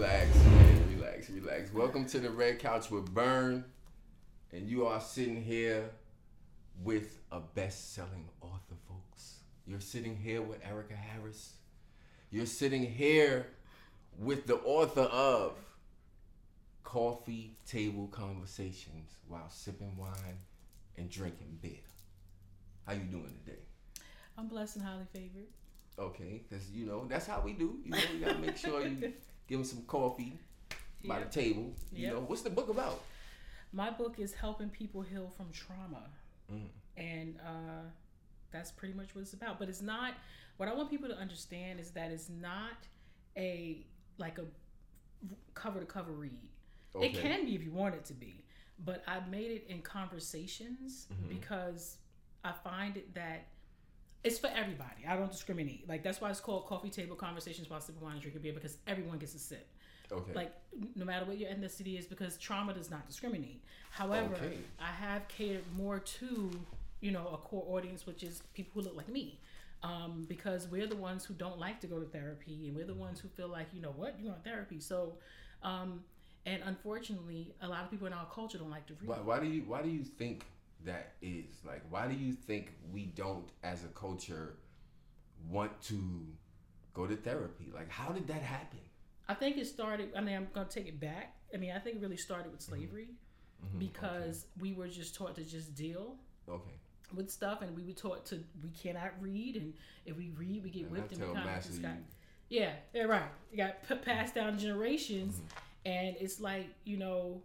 relax, man. Relax, relax. Welcome to the Red Couch with Burn. And you are sitting here with a best selling author, folks. You're sitting here with Erica Harris. You're sitting here with the author of Coffee Table Conversations while sipping wine and drinking beer. How you doing today? I'm blessed and highly favored. Okay, because you know that's how we do. You know, you gotta make sure you give them some coffee by Yep. the table. You Yep. know, what's the book about? My book is helping people heal from trauma, Mm. and uh, that's pretty much what it's about. But it's not. What I want people to understand is that it's not a like a cover to cover read. It can be if you want it to be, but I made it in conversations Mhm. because I find it that it's for everybody. I don't discriminate. Like that's why it's called coffee table conversations while sipping wine and drinking beer because everyone gets a sip. Okay. like no matter what your ethnicity is because trauma does not discriminate however Okay. i have catered more to you know a core audience which is people who look like me um, because we're the ones who don't like to go to therapy and we're the ones who feel like you know what you're on therapy so um, and unfortunately a lot of people in our culture don't like to read why, why do you why do you think that is? Like, why do you think we don't, as a culture, want to go to therapy? Like, how did that happen? i think it started i mean i'm gonna take it back i mean i think it really started with mm-hmm. slavery Mhm, because we were just taught to just deal okay. with stuff, and we were taught to we cannot read, and if we read, we get And whipped I and we kind of just you, got yeah, yeah, right. You got p- mm-hmm. passed down generations, mm-hmm. and it's like you know,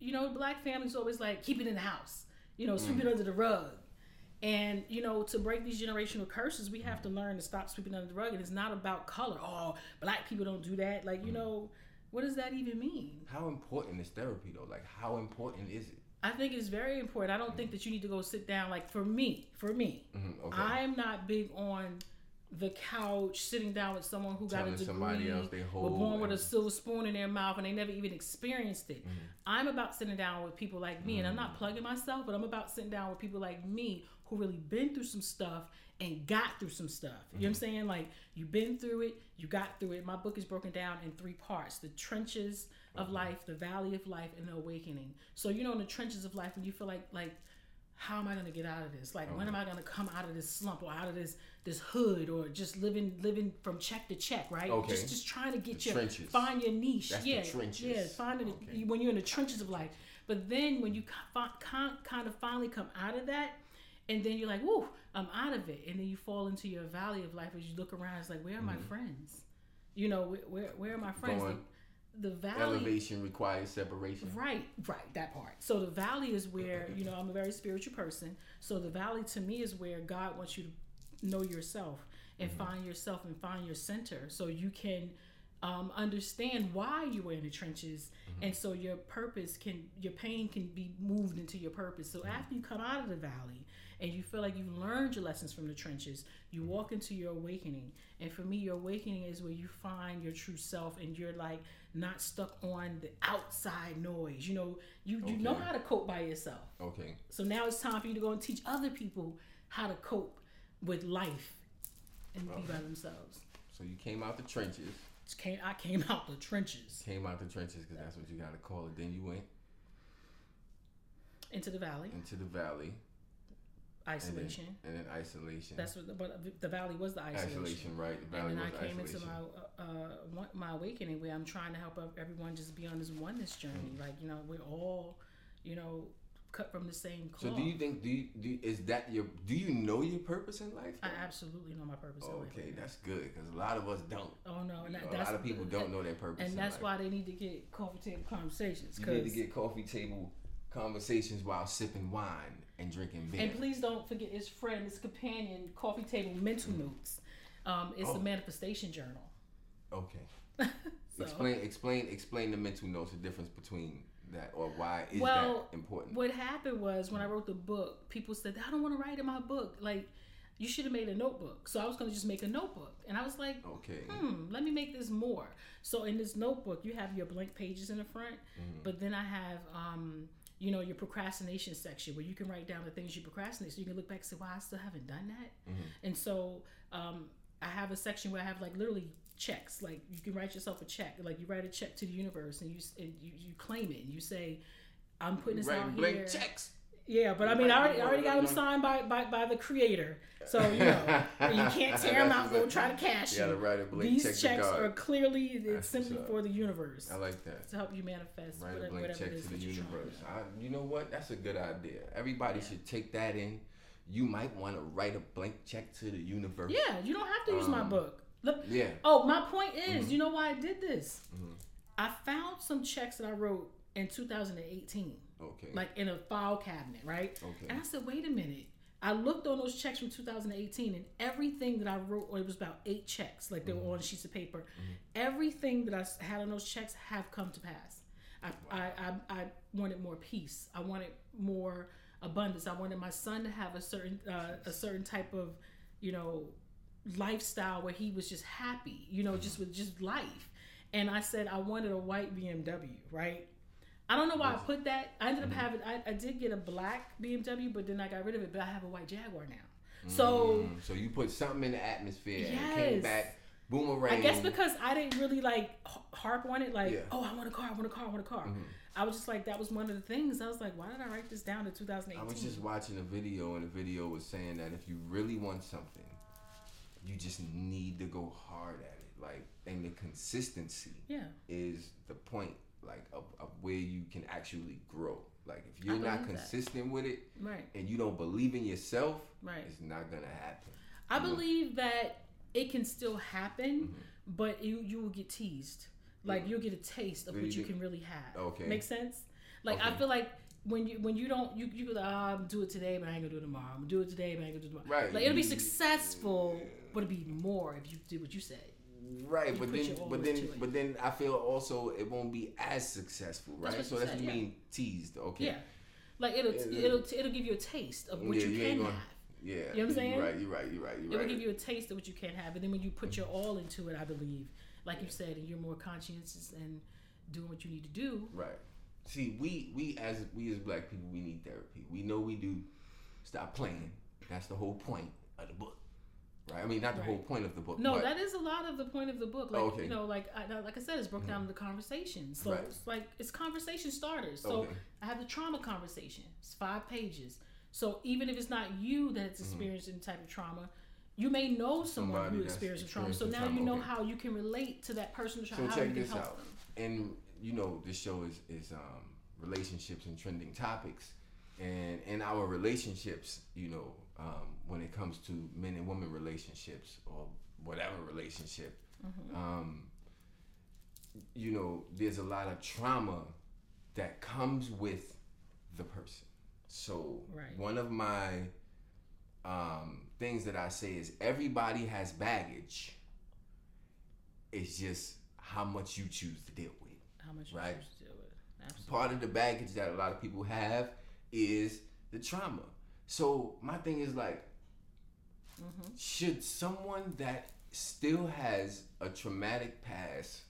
you know, black families always like keep it in the house, you know, sweep mm. it under the rug. And you know, to break these generational curses, we have to learn to stop sweeping under the rug. And it's not about color. Oh, black people don't do that. Like you mm. know, what does that even mean? how important is therapy though? Like, how important is it? I think it's very important. I don't think mm. that you need to go sit down. Like for me, for me, Mhm, okay. I'm not big on the couch sitting down with someone who got a degree, somebody else they were born with a silver spoon in their mouth, and they never even experienced it. Mm-hmm. I'm about sitting down with people like me, and I'm not plugging myself, but I'm about sitting down with people like me who really been through some stuff and got through some stuff. You know what I'm Mm-hmm. saying? Like you've been through it, you got through it. My book is broken down in three parts: the trenches Mm-hmm. of life, the valley of life, and the awakening. So you know, in the trenches of life, when you feel like like how am I gonna get out of this? Like when am I gonna come out of this slump or out of this this hood or just living living from check to check, right? Okay. Just just trying to get The your trenches. find your niche. That's the yeah, trenches. yeah, finding Okay. it when you're in the trenches of life. But then when you kind kind of finally come out of that, and then you're like, "Whoa, I'm out of it," and then you fall into your valley of life as you look around. It's like, where are my friends? You know, where where, where are my friends? Mm-hmm. Going- Like, the valley Elevation requires separation. Right, right, that part. So the valley is where, you know, I'm a very spiritual person. So the valley to me is where God wants you to know yourself and mm-hmm. find yourself and find your center so you can um, understand why you were in the trenches mm-hmm. and so your purpose can your pain can be moved into your purpose so mm-hmm. after you come out of the valley and you feel like you've learned your lessons from the trenches. You walk into your awakening. And for me your awakening is where you find your true self and you're like not stuck on the outside noise. You know you, you know how to cope by yourself. Okay. so now it's time for you to go and teach other people how to cope with life and be by themselves. So you came out the trenches. Came, I came out the trenches. Came out the trenches because that's what you gotta call it. Then you went into the valley. into the valley. And then, isolation and then isolation. that's what the, but the valley was the isolation, isolation, right? The valley and then was I came isolation. into my uh, my awakening where I'm trying to help everyone just be on this oneness journey. Mm-hmm. Like you know, we're all, you know, cut from the same cloth. so do you think do you, do is that your do you know your purpose in life? I absolutely know my purpose. in life. Okay, that's good because a lot of us don't. Oh no, and You that, know, a lot of people don't know their purpose. and that's life. why they need to get coffee table conversations. you need to get coffee table conversations while sipping wine and drinking beer. And please don't forget his friend, his companion, Coffee Table Mental Notes. Um, it's Oh. a manifestation journal. okay, So, explain explain explain the mental notes. The difference between that or why is Well, that important? what happened was when I wrote the book, people said, I don't want to write in my book. Like, you should have made a notebook. So I was going to just make a notebook. And I was like, Okay. hmm, let me make this more. So in this notebook, you have your blank pages in the front, Mm-hmm. but then I have, um, you know, your procrastination section where you can write down the things you procrastinate. So you can look back and say, wow, I still haven't done that. Mm-hmm. And so um, I have a section where I have like literally checks. Like you can write yourself a check. Like you write a check to the universe and you and you, you claim it. And you say, "I'm putting this Right, out blank here." checks. Yeah, but I mean, I already, I already got them signed by, by by the creator, so you know you can't tear them out and go try to cash You gotta them. write a blank These checks are clearly it's simply for the universe I like that. to help you manifest Write a blank check to the that you're trying to universe. I, you know what? That's a good idea. Everybody Yeah. should take that in. You might want to write a blank check to the universe. Yeah, you don't have to use my Um, book. Look, Yeah. oh, my point is, Mhm. you know why I did this? Mhm. I found some checks that I wrote in 2018, Okay. like in a file cabinet, right? okay. And I said, wait a minute. I looked on those checks from 2018, and everything that I wrote, or it was about eight checks, like they Mm-hmm. were on sheets of paper. Everything that I had on those checks have come to pass. I, I, I, I wanted more peace. I wanted more abundance. I wanted my son to have a certain uh, a certain type of, you know, lifestyle where he was just happy. You know, just with just life. And I said I wanted a white BMW, right? I don't know why I put that. I ended up Mm-hmm. having. I, I did get a black BMW, but then I got rid of it. But I have a white Jaguar now. So Mm, so you put something in the atmosphere and it came back boomerang. I guess because I didn't really like harp on it, like, Yeah. oh, I want a car, I want a car, I want a car. Mhm. I was just like, that was one of the things. I was like, why did I write this down in 2018? I was just watching a video, and the video was saying that if you really want something, you just need to go hard at it. Like, and the consistency yeah, is the point, like, of, of where you can actually grow. Like, if you're not believe that. consistent with it right, and you don't believe in yourself, right. it's not gonna happen. I Yeah. believe that it can still happen, Mhm. but you you will get teased. Like Yeah. you'll get a taste of what you you can really have. Okay. Make sense? Like I feel like when you when you don't you you go I'm do it today but I ain't gonna do it tomorrow. I'm gonna do it today but I ain't gonna do it tomorrow. Right. Like it'll be successful, but it'll be more if you do what you said. Right, You but then, but then, but then, I feel also it won't be as successful, right? That's so that's said, what you yeah. mean teased, okay? Yeah. Like it'll Yeah, it'll it'll give you a taste of what Yeah, you can ain't have. gonna- Yeah, You know what I'm saying? You're right, you're right, you're right, you're It right. will give you a taste of what you can have, and then when you put your all into it, I believe, like you said, and you're more conscientious and doing what you need to do. Right. See, we we as we as black people, we need therapy. We know we do. Stop playing. That's the whole point of the book, right? I mean, not the whole point of the book. No, but, that is a lot of the point of the book. Like Okay. you know, like I, like I said, it's broken down into conversations. So Right. it's like it's conversation starters. So Okay. I have the trauma conversation. It's five pages. So even if it's not you that's experienced any type of trauma, you may know someone Mm-hmm. Somebody who experienced trauma. So now the you know okay. how you can relate to that person. To So how check you can this help out. them. and you know, this show is is um, relationships and trending topics, and in our relationships, you know, um, when it comes to men and women relationships or whatever relationship, Mm-hmm. um, you know, there's a lot of trauma that comes with the person. So Right. one of my um, things that I say is everybody has baggage. It's just how much you choose to deal with. How much you choose to deal with. Absolutely. Part of the baggage that a lot of people have is the trauma. So my thing is like, Mm-hmm. should someone that still has a traumatic past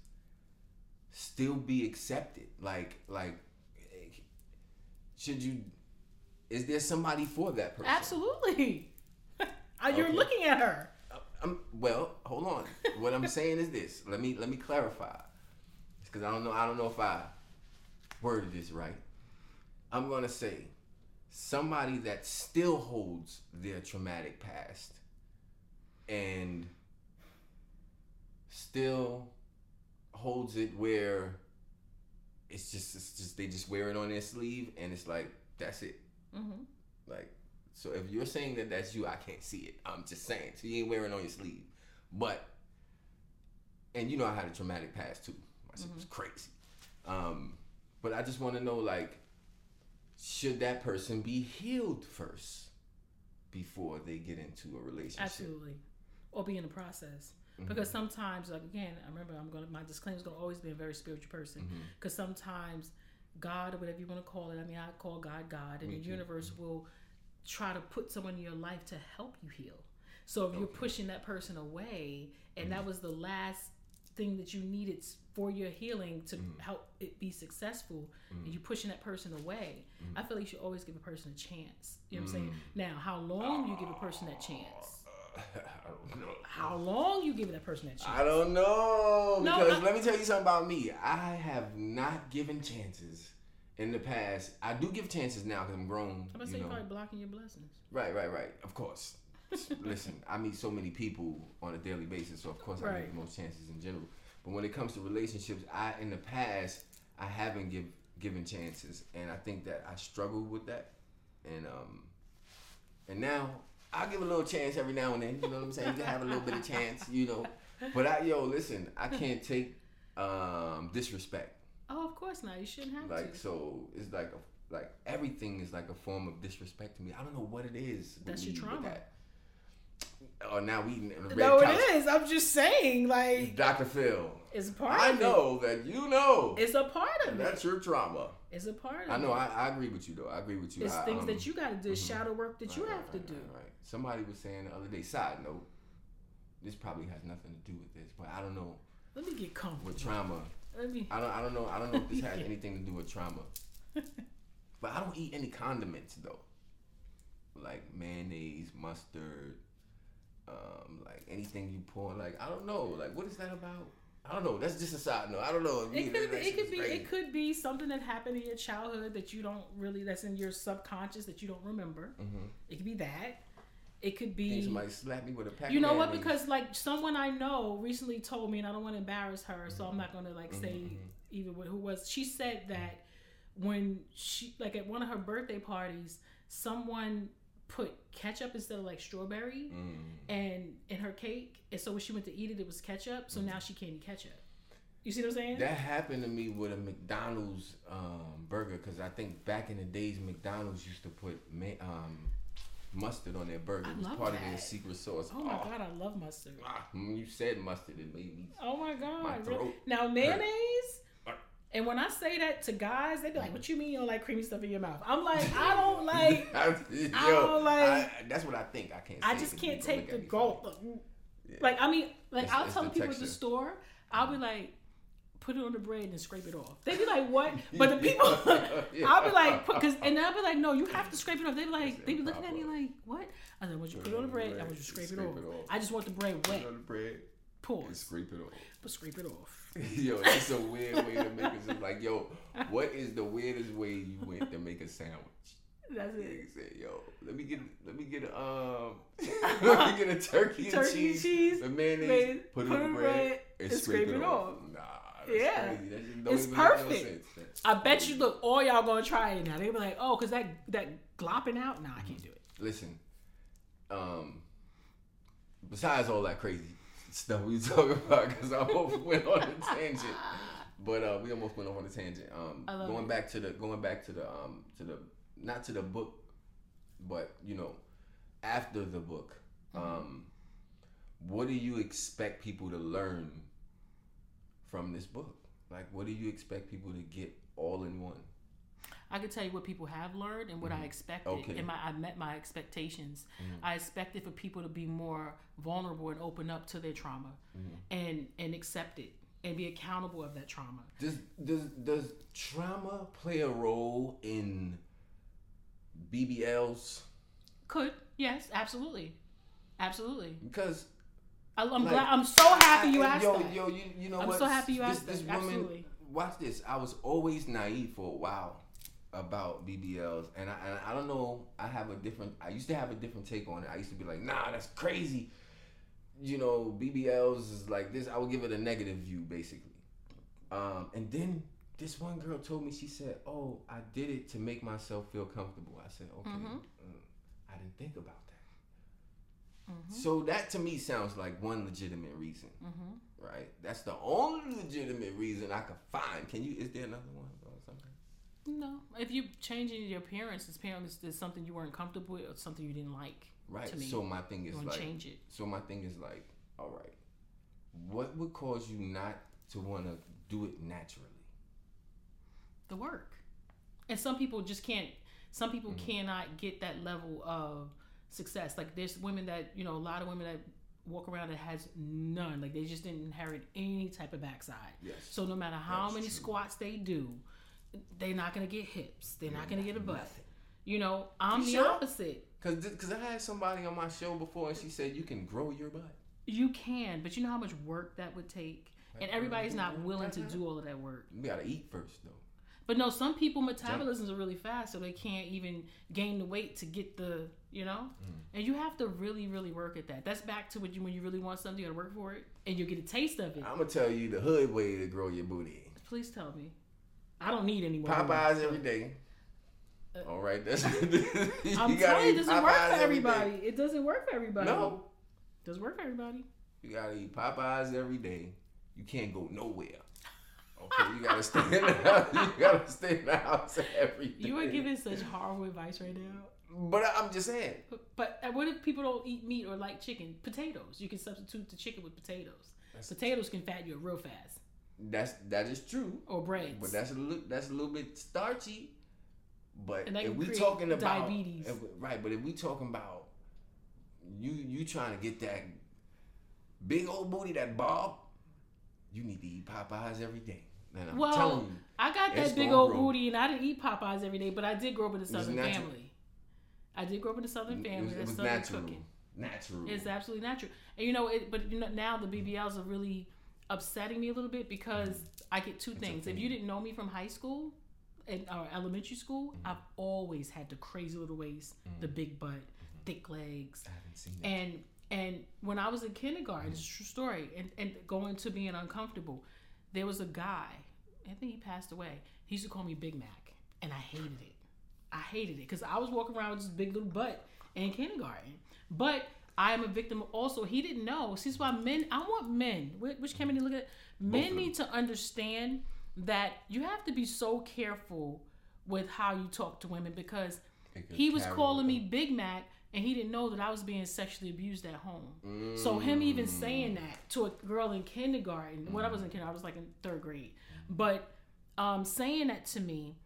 still be accepted? Like, like, should you? Is there somebody for that person? Absolutely. Uh, You're Okay. looking at her. I'm, well, hold on. what I'm saying is this. Let me let me clarify, because I don't know. I don't know if I worded this right. I'm gonna say somebody that still holds their traumatic past and still holds it where it's just it's just they just wear it on their sleeve and it's like that's it. Mm-hmm. Like, so if you're saying that that's you, I can't see it. I'm just saying. So you ain't wearing it on your sleeve. But, and you know I had a traumatic past too. My shit was crazy. Um, but I just want to know, like, should that person be healed first before they get into a relationship? Absolutely. Or be in the process. Mm-hmm. Because sometimes, like again, I remember I'm gonna my disclaimer is gonna always be a very spiritual person. Mm-hmm. Because sometimes God or whatever you want to call it, I mean, I call God God, and Me the too. universe will try to put someone in your life to help you heal. So if you're pushing that person away, and that was the last thing that you needed for your healing to mm. help it be successful, and mm. you're pushing that person away, mm. I feel like you should always give a person a chance. You know what I'm saying? Now, how long you give a person that uh, chance? I don't know. How long you give that person that chance? I don't know No, because I- let me tell you something about me. I have not given chances in the past. I do give chances now because I'm grown. I'm gonna say you you're probably blocking your blessings. Right, right, right. Of course. Listen, I meet so many people on a daily basis, so of course I Right. get the most chances in general. But when it comes to relationships, I in the past I haven't give given chances, and I think that I struggled with that. And um, and now I give a little chance every now and then. You know what I'm saying? You can have a little bit of chance, you know. But I, yo, listen, I can't take um disrespect. Oh, of course not. You shouldn't have Like to. so, it's like a, like everything is like a form of disrespect to me. I don't know what it is. That's your trauma. that. Oh, now we red No, couch. it is. I'm just saying, like, Dr. Phil, it's a part I know that you know. It's a part of it. that's your trauma. It's a part of I know. I, I agree with you though. I agree with you. It's I, things um, that you got to do. Mhm. shadow work that you right, have right, to do. Right. Somebody was saying the other day. Side note. This probably has nothing to do with this, but I don't know Let me get comfortable. with trauma. Let me. I don't. I don't know. I don't know if this has anything to do with trauma. But I don't eat any condiments though. Like mayonnaise, mustard, um, like anything you pour. Like I don't know. Like what is that about? I don't know. That's just a side note. I don't know. It could be. It could be. crazy. It could be something that happened in your childhood that you don't really. That's in your subconscious that you don't remember. Mhm. It could be that. It could be. somebody slapped me with a pack. You know what? Because like someone I know recently told me, and I don't want to embarrass her, so I'm not going to like say Mhm, even what, who was. She said that when she like at one of her birthday parties, someone put ketchup instead of like strawberry Mm. and in her cake, and so when she went to eat it, it was ketchup. So now she can't eat ketchup. You see what I'm saying? That happened to me with a McDonald's um, burger because I think back in the days McDonald's used to put ma- um, mustard on their burger. I It was part of their secret sauce. oh my god, I love mustard. Ah, when you said mustard, it made me. Oh my god. My really? Now mayonnaise. hurt. And when I say that to guys, they be like, "What you mean you don't like creamy stuff in your mouth?" I'm like, I don't like. I, I don't like- I- that's what I think. I can't. I just can't take the gulp. Yeah. Like I mean, like It's- I'll it's tell the people at the store, I'll be like, put it on the bread and scrape it off. They be like, what? But the people, I'll be like, because and I'll be like, no, you have to scrape it off. They be like, they be looking at me like, what? I said, want you put it on the bread. I want you to scrape, it, off. I just want the bread Put wet. it on the bread Pause. scrape it off. But scrape it off. yo, that's a weird way to make it. Just like, yo, what is the weirdest way you went to make a sandwich? That's it. Nigga said, yo, let me get, let me get a, um, let me get a turkey, and Turkey cheese, cheese, the mayonnaise, mayonnaise, put it put on it the bread, bread, and, and scrape, it off. Nah, that's Yeah. crazy. That shit It's no perfect. That's I bet crazy. you. Look, all y'all gonna try it now. They be like, oh, cause that that glopping out. Nah, I can't do it. Listen, um, besides all that crazy stuff we talk about, because I almost went on a tangent, but uh, we almost went off on a tangent. Um, going it. back to the going back to the um to the not to the book, but you know, after the book, Mm-hmm. um, what do you expect people to learn from this book? Like, what do you expect people to get all in one? I can tell you what people have learned and what I expected, Mm-hmm. Okay. and my I met my expectations. Mhm. I expected for people to be more vulnerable and open up to their trauma, Mhm. and and accept it and be accountable of that trauma. Does does does trauma play a role in BBLs? Could yes, absolutely, absolutely. Because I, I'm Like, glad. I'm so happy you asked yo, that. Yo, you, you know I'm what? so happy you This- asked this that. woman- Absolutely. Watch this. I was always naive for a while about BBLs, and I, and I don't know. I have a different. I used to have a different take on it. I used to be like, Nah, that's crazy. You know, BBLs is like this. I would give it a negative view, basically. Um, and then this one girl told me, she said, "Oh, I did it to make myself feel comfortable." I said, "Okay." Mhm. mm, I didn't think about that. Mhm. So that to me sounds like one legitimate reason, Mhm. right? That's the only legitimate reason I could find. Can you? Is there another one? No, if you changing your appearance, it's something you weren't comfortable with or something you didn't like. Right. To me, so my thing is to like, change it. so my thing is like, all right, what would cause you not to want to do it naturally? the work. And some people just can't. Some people Mm-hmm. cannot get that level of success. Like there's women that you know, a lot of women that walk around that has none. Like they just didn't inherit any type of backside. Yes. So no matter how That's many true. squats they do, they're not gonna get hips. They're not gonna get a butt. Nothing. You know, I'm You the sure? opposite. Cause, th- cause I had somebody on my show before, and she said you can grow your butt. You can, but you know how much work that would take, and uh-huh. everybody's not uh-huh. willing to do all of that work. You gotta eat first, though. But no, some people metabolisms are really fast, so they can't even gain the weight to get the, you know. Mm. And you have to really, really work at that. That's back to what you when you really want something, you gotta work for it, and you'll get a taste of it. I'm gonna tell you the hood way to grow your booty. Please tell me. I don't need any more. Popeyes every day. All right, that's. Uh, I'm telling you, it doesn't work for everybody. It doesn't work for everybody. No, It doesn't work for everybody. you gotta eat Popeyes every day. You can't go nowhere. Okay, you gotta stay in the house. You gotta stay in the house every day. You are giving such horrible advice right now. But I'm just saying. But, but uh, what if people don't eat meat or like chicken? Potatoes. You can substitute the chicken with potatoes. Potatoes can fat you up real fast. That's that is true. Or breads. But that's a little that's a little bit starchy. But if we talking about diabetes. if- right, but if we talking about you you trying to get that big old booty, that bob, you need to eat Popeyes every day. And I'm telling well, you, I got that big old grow. booty, and I didn't eat Popeyes every day, but I did grow up in a Southern family. I did grow up in a Southern it family. was, it That's was Southern natural. cooking. Natural. It's absolutely natural. And you know, it, but you know, now the BBLs are really upsetting me a little bit because I get two things. If you didn't know me from high school and or elementary school, Mm-hmm. I've always had the crazy little waist, the big butt, Mm-hmm. thick legs, I haven't seen it. and and when I was in kindergarten, it's a true story, and and going to being uncomfortable, there was a guy. I think he passed away. He used to call me Big Mac, and I hated it. I hated it because I was walking around with this big little butt in kindergarten. But I am a victim also. He didn't know. See, that's why men. I want men. Which, camera do you look at? Men need to understand that you have to be so careful with how you talk to women because he was calling me Big Mac and he didn't know that I was being sexually abused at home. So him even saying that to a girl in kindergarten, when I was in kindergarten, I was like in third grade, but um, saying that to me,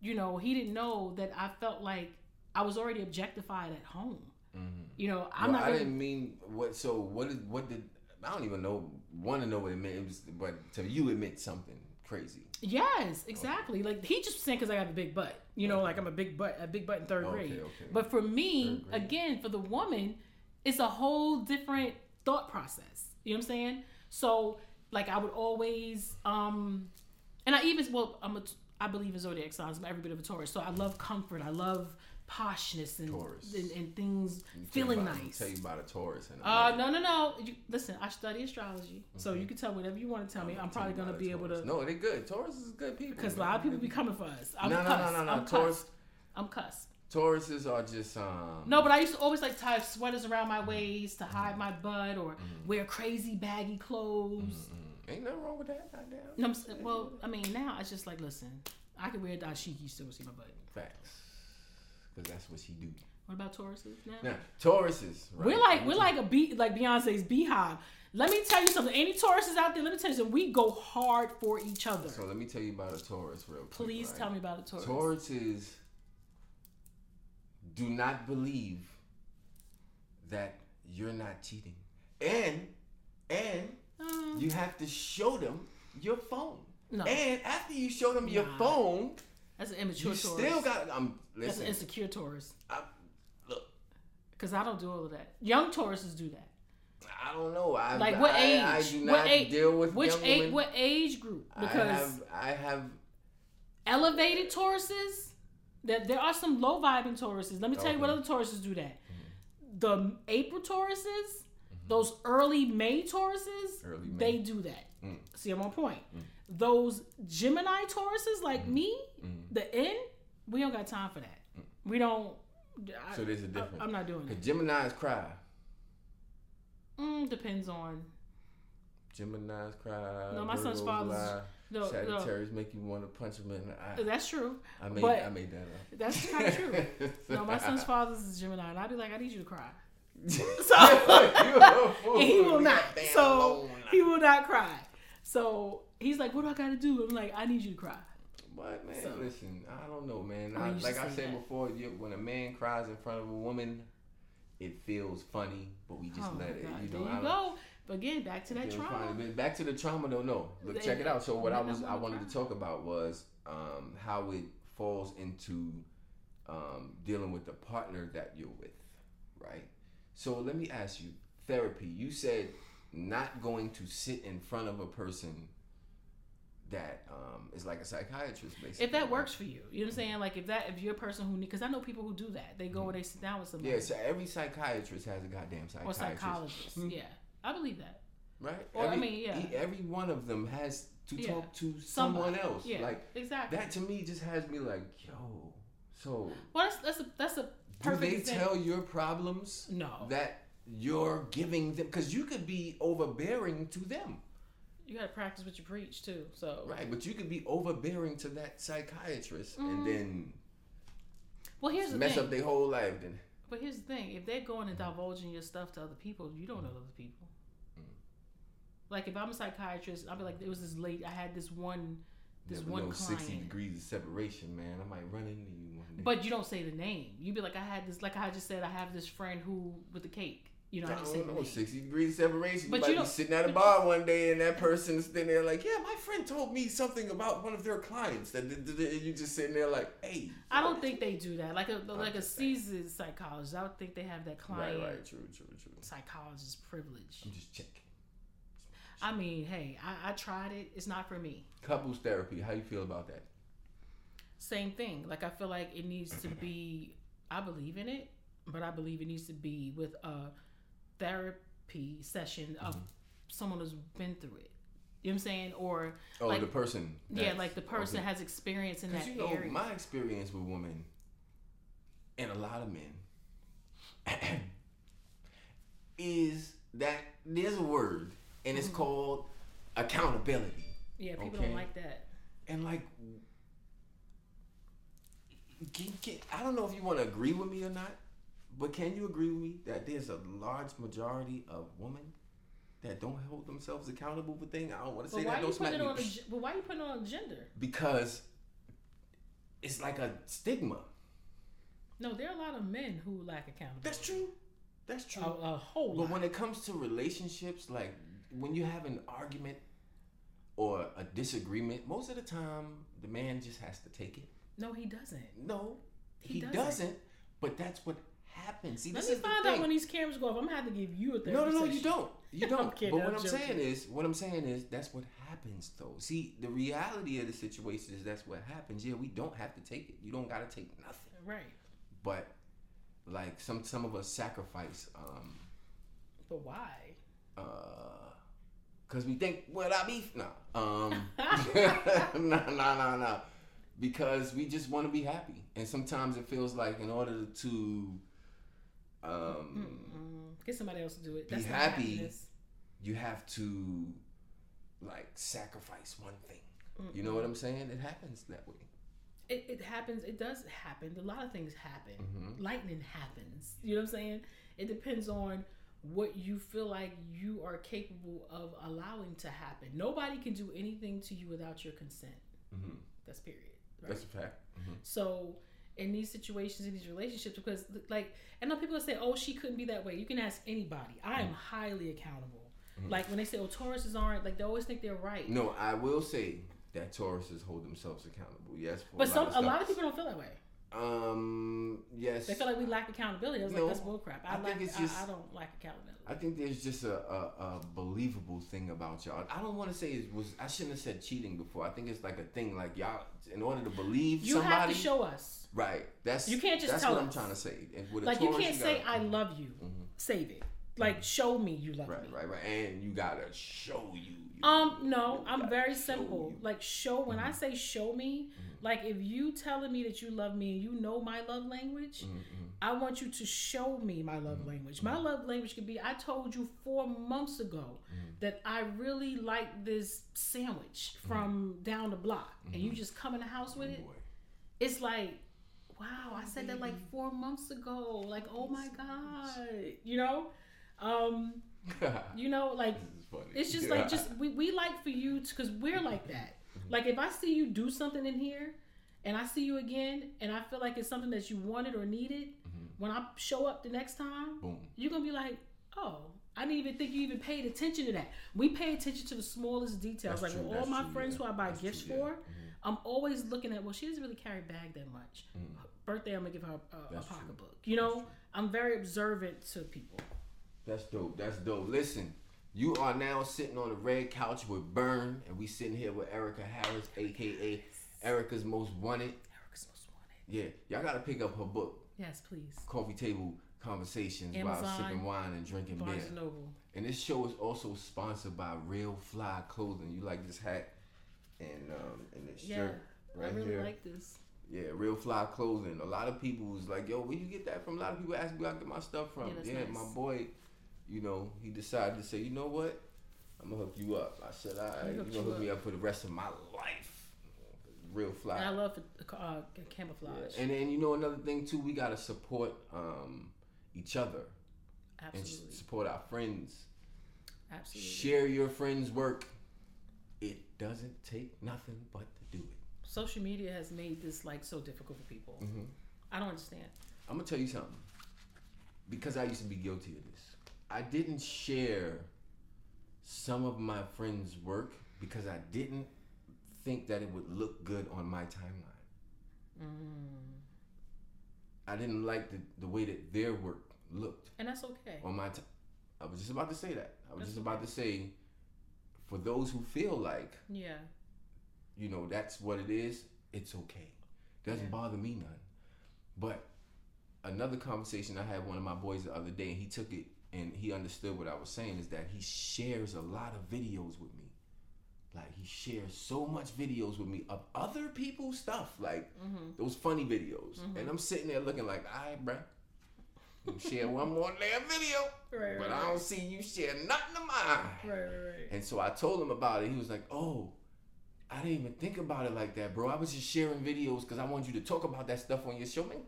you know, he didn't know that I felt like I was already objectified at home. You know, I'm well, not. I didn't mean what. So what did what did I don't even know. Want to know what it meant. It was, but to you, it meant something crazy. Yes, exactly. Like he just saying because I have a big butt. You know, like I'm a big butt, a big butt in third Okay, grade. okay. But for me, again, for the woman, it's a whole different thought process. You know what I'm saying? So, like, I would always, um, and I even well, I'm a, I believe in zodiac signs. I'm every bit of a Taurus. So I love comfort. I love poshness and and, and things you feeling about- nice. Tell you about a Taurus. And Uh, no, no, no. You, listen, I study astrology, so you can tell whatever you want to tell me. I'm Tell probably gonna be able to. No, they're good. Taurus is good people. Because a lot of people be coming for us. I'm No, no, no, no, no. I'm Taurus- I'm cussed. Tauruses are just um. No, but I used to always like tie sweaters around my waist to hide my butt or wear crazy baggy clothes. Mm, Ain't nothing wrong with that. Goddamn. No, I'm, well, I mean, now it's just like, listen, I can wear a dashiki, you still see my butt. Facts. Because that's what she do. What about Tauruses now? Now, Tauruses. Right? We're like we're like a bee like Beyonce's Beyhive. Let me tell you something. Any Tauruses out there, let me tell you something. We go hard for each other. So let me tell you about a Taurus real quick. Please right? tell me about a Taurus. Tauruses do not believe that you're not cheating, and and Uh, you have to show them your phone. No. And after you show them your phone, that's an immature you Taurus. still got. Um, that's an insecure Taurus. I, look, Because I don't do all of that. Young Tauruses do that. I don't know. I, Like what I, age? I do not what age? deal with which age? What age group? I Because have, I have. elevated Tauruses, That there are some low vibing Tauruses. Let me tell you what other Tauruses do that. The April Tauruses, those early May Tauruses, Early May. they do that. Mm. See, I'm on point. Those Gemini Tauruses like me, Mm. the N, we don't got time for that. We don't. I, So there's a I- difference. I'm not doing it. Gemini's cry. Mm, depends on. Gemini's cry. No, my son's father's- lie, No, no, Sagittarius make you want to punch him in the eye. that's true. I made but- I made that up. That's kind of true. No, my son's father's is Gemini, and I'd be like, I need you to cry. so he will not. So he will not cry. So he's like, "What do I got to do?" I'm like, "I need you to cry." But man, So- listen, I don't know, man. I I, like I said that. before, you, when a man cries in front of a woman, it feels funny, but we just oh let it. God, You there you I go. But again, back to that trauma. funny. Back to the trauma, though. No, look, They- check it out. So what I was I wanna wanted to talk about was um, how it falls into um, dealing with the partner that you're with. right? So let me ask you, therapy. You said not going to sit in front of a person that um, is like a psychiatrist, basically. If that works for you, you know what I'm saying? Like if that if you're a person who because I know people who do that. They go and they sit down with somebody. Yeah, so every psychiatrist has a goddamn psychiatrist. or psychologist. Mhm. Yeah, I believe that. Right? Or, I every, mean, yeah. Every one of them has to Yeah. talk to someone else. Yeah, Like exactly. that to me just has me like, yo, so well, that's that's a that's a do they example. tell your problems No, that you're giving them because you could be overbearing to them you got to practice what you preach too. So right but you could be overbearing to that psychiatrist Mhm. and then well, here's the mess thing. up their whole life then But here's the thing: if they're going and divulging your stuff to other people, you don't know other people. Mm. Like if I'm a psychiatrist, I'll be like, it was this late. I had this one, this Never one know 60 degrees of separation man i might run into you one day But you don't say the name. You be like, I had this, like I just said, I have this friend who with the cake. You know, I I didn't say don't name. 60 degrees separation. But you might you be don't- sitting at a but bar one day and that person's sitting there like, yeah, my friend told me something about one of their clients. That and you just sitting there like, hey. I don't think you-" they do that. Like a like a seasoned psychologist, I would think they have that Right, client right, true, true, true. psychologist privilege. I'm just checking. I mean, hey, I, I tried it. It's not for me. Couples therapy, how you feel about that? Same thing. Like I feel like it needs to be. I believe in it, but I believe it needs to be with a therapy session of Mm-hmm. someone who's been through it. You know what I'm saying? Or Oh, Like- the person. yeah, like the person okay. has experience in that you know, area. my experience with women and a lot of men is that there's a word and it's called accountability. yeah, people okay. don't like that. And like, I don't know if you want to agree with me or not, but can you agree with me that there's a large majority of women that don't hold themselves accountable for things? I don't want to say that. Don't smack me. but why are you putting on gender? because it's like a stigma. No, there are a lot of men who lack accountability. That's true. That's true. A, a whole But lot. when it comes to relationships, like when you have an argument or a disagreement, most of the time the man just has to take it. no, he doesn't. No, He he, doesn't. doesn't. But that's what happens. See, Let this me is find out when these cameras go off. I'm gonna have to give you a therapy No, no, no, you don't. You don't. kidding, but what I'm I'm saying is, what I'm saying is, that's what happens, though. See, the reality of the situation is that's what happens. Yeah, we don't have to take it. You don't got to take nothing. Right. But like some some of us sacrifice, um, But why? uh, cause we think, well, I beef. No, um, no, no, no, no. Because we just want to be happy, and sometimes it feels like in order to, um, Mm-mm. Get somebody else to do it. Be That's not happy. happiness. you have to like sacrifice one thing. You know what I'm saying? It happens that way. It, it happens. It does happen. A lot of things happen. Mhm. Lightning happens. You know what I'm saying? It depends on what you feel like you are capable of allowing to happen. Nobody can do anything to you without your consent. hmm That's period. Right? That's a fact. hmm So in these situations, in these relationships, because like I know people say, "Oh, she couldn't be that way." You can ask anybody. I am mm. highly accountable. Mm. Like when they say, "Oh, Tauruses aren't," like they always think they're right. No, I will say that Tauruses hold themselves accountable. Yes, for but some a lot of people don't feel that way. Um. Yes. They feel like we lack accountability. I was No, like, that's bullcrap. I, I think lack, it's I, just- I don't like accountability. I think there's just a, a, a believable thing about y'all. I don't want to say it was. I shouldn't have said cheating before. I think it's like a thing. Like y'all, in order to believe You somebody, have to show us. right? That's You can't just That's what I'm trying to say. And with a Like you can't say, gotta- "I love you." Mhm. Save it. Like show me you love Right, me. right, right. And you gotta show you. you Um, you no, I'm gotta very simple. you. Mm-hmm. Like show when I say show me, like if you telling me that you love me and you know my love language, Mhm, mhm. I want you to show me my love language. My love language could be I told you four months ago that I really like this sandwich from down the block and you just come in the house with it. Boy. It's like, wow, I said that like four months ago. Like, oh my God. You know? Um, you know, like this is funny. it's just like just we, we like for you because we're like that. Like if I see you do something in here and I see you again and I feel like it's something that you wanted or needed, mm-hmm. when I show up the next time, boom. you're gonna be like, oh, I didn't even think you even paid attention to that. We pay attention to the smallest details. That's like all my true, friends yeah. who I buy That's gifts true, yeah. for, mm-hmm. I'm always looking at well, she doesn't really carry a bag that much. Mm. Birthday, I'm gonna give her a, a, pocketbook. You know, I'm very observant to people. That's dope. That's dope. Listen, you are now sitting on the red couch with Burn, and we sitting here with Erica Harris, aka Erica's Most Wanted. Erica's most wanted. Yeah, y'all gotta pick up her book, Yes, please. Coffee Table Conversations while Amazon, sipping wine and drinking beer. Barnes and Noble. And this show is also sponsored by Real Fly Clothing. You like this hat and um and this Yeah, shirt I right really here. like this. Yeah, Real Fly Clothing. A lot of people was like, "Yo, where you get that from?" A lot of people ask me where I get my stuff from. Yeah, Yeah, nice. my boy, you know, he decided to say, "You know what? I'm gonna hook you up." I said, "All right, He you gonna you hook me up for the rest of my life." Real Fly. And I love uh, camouflage. and then you know another thing too, we gotta support um, each other and support our friends. Absolutely. Share your friends' work. It doesn't take nothing but to do it. Social media has made this like so difficult for people. Mm-hmm. I don't understand. I'm gonna tell you something. Because I used to be guilty of this. I didn't share some of my friends' work because I didn't think that it would look good on my timeline. Mm. I didn't like the, the way that their work looked And that's okay. on my t- I was just about to say that. I was That's just about to say for those who feel like, Yeah. you know, that's what it is, it's okay. Doesn't Yeah. bother me none. But another conversation I had with one of my boys the other day, and he took it and he understood what I was saying is that he shares a lot of videos with me. Like he shares so much videos with me of other people's stuff, like Mm-hmm. those funny videos. And I'm sitting there looking like, all right, bruh. Share one more damn video, Right, but right, I don't see you share nothing of mine. Right, right, right. And so I told him about it. He was like, "Oh, I didn't even think about it like that, bro. I was just sharing videos because I wanted you to talk about that stuff on your show, man.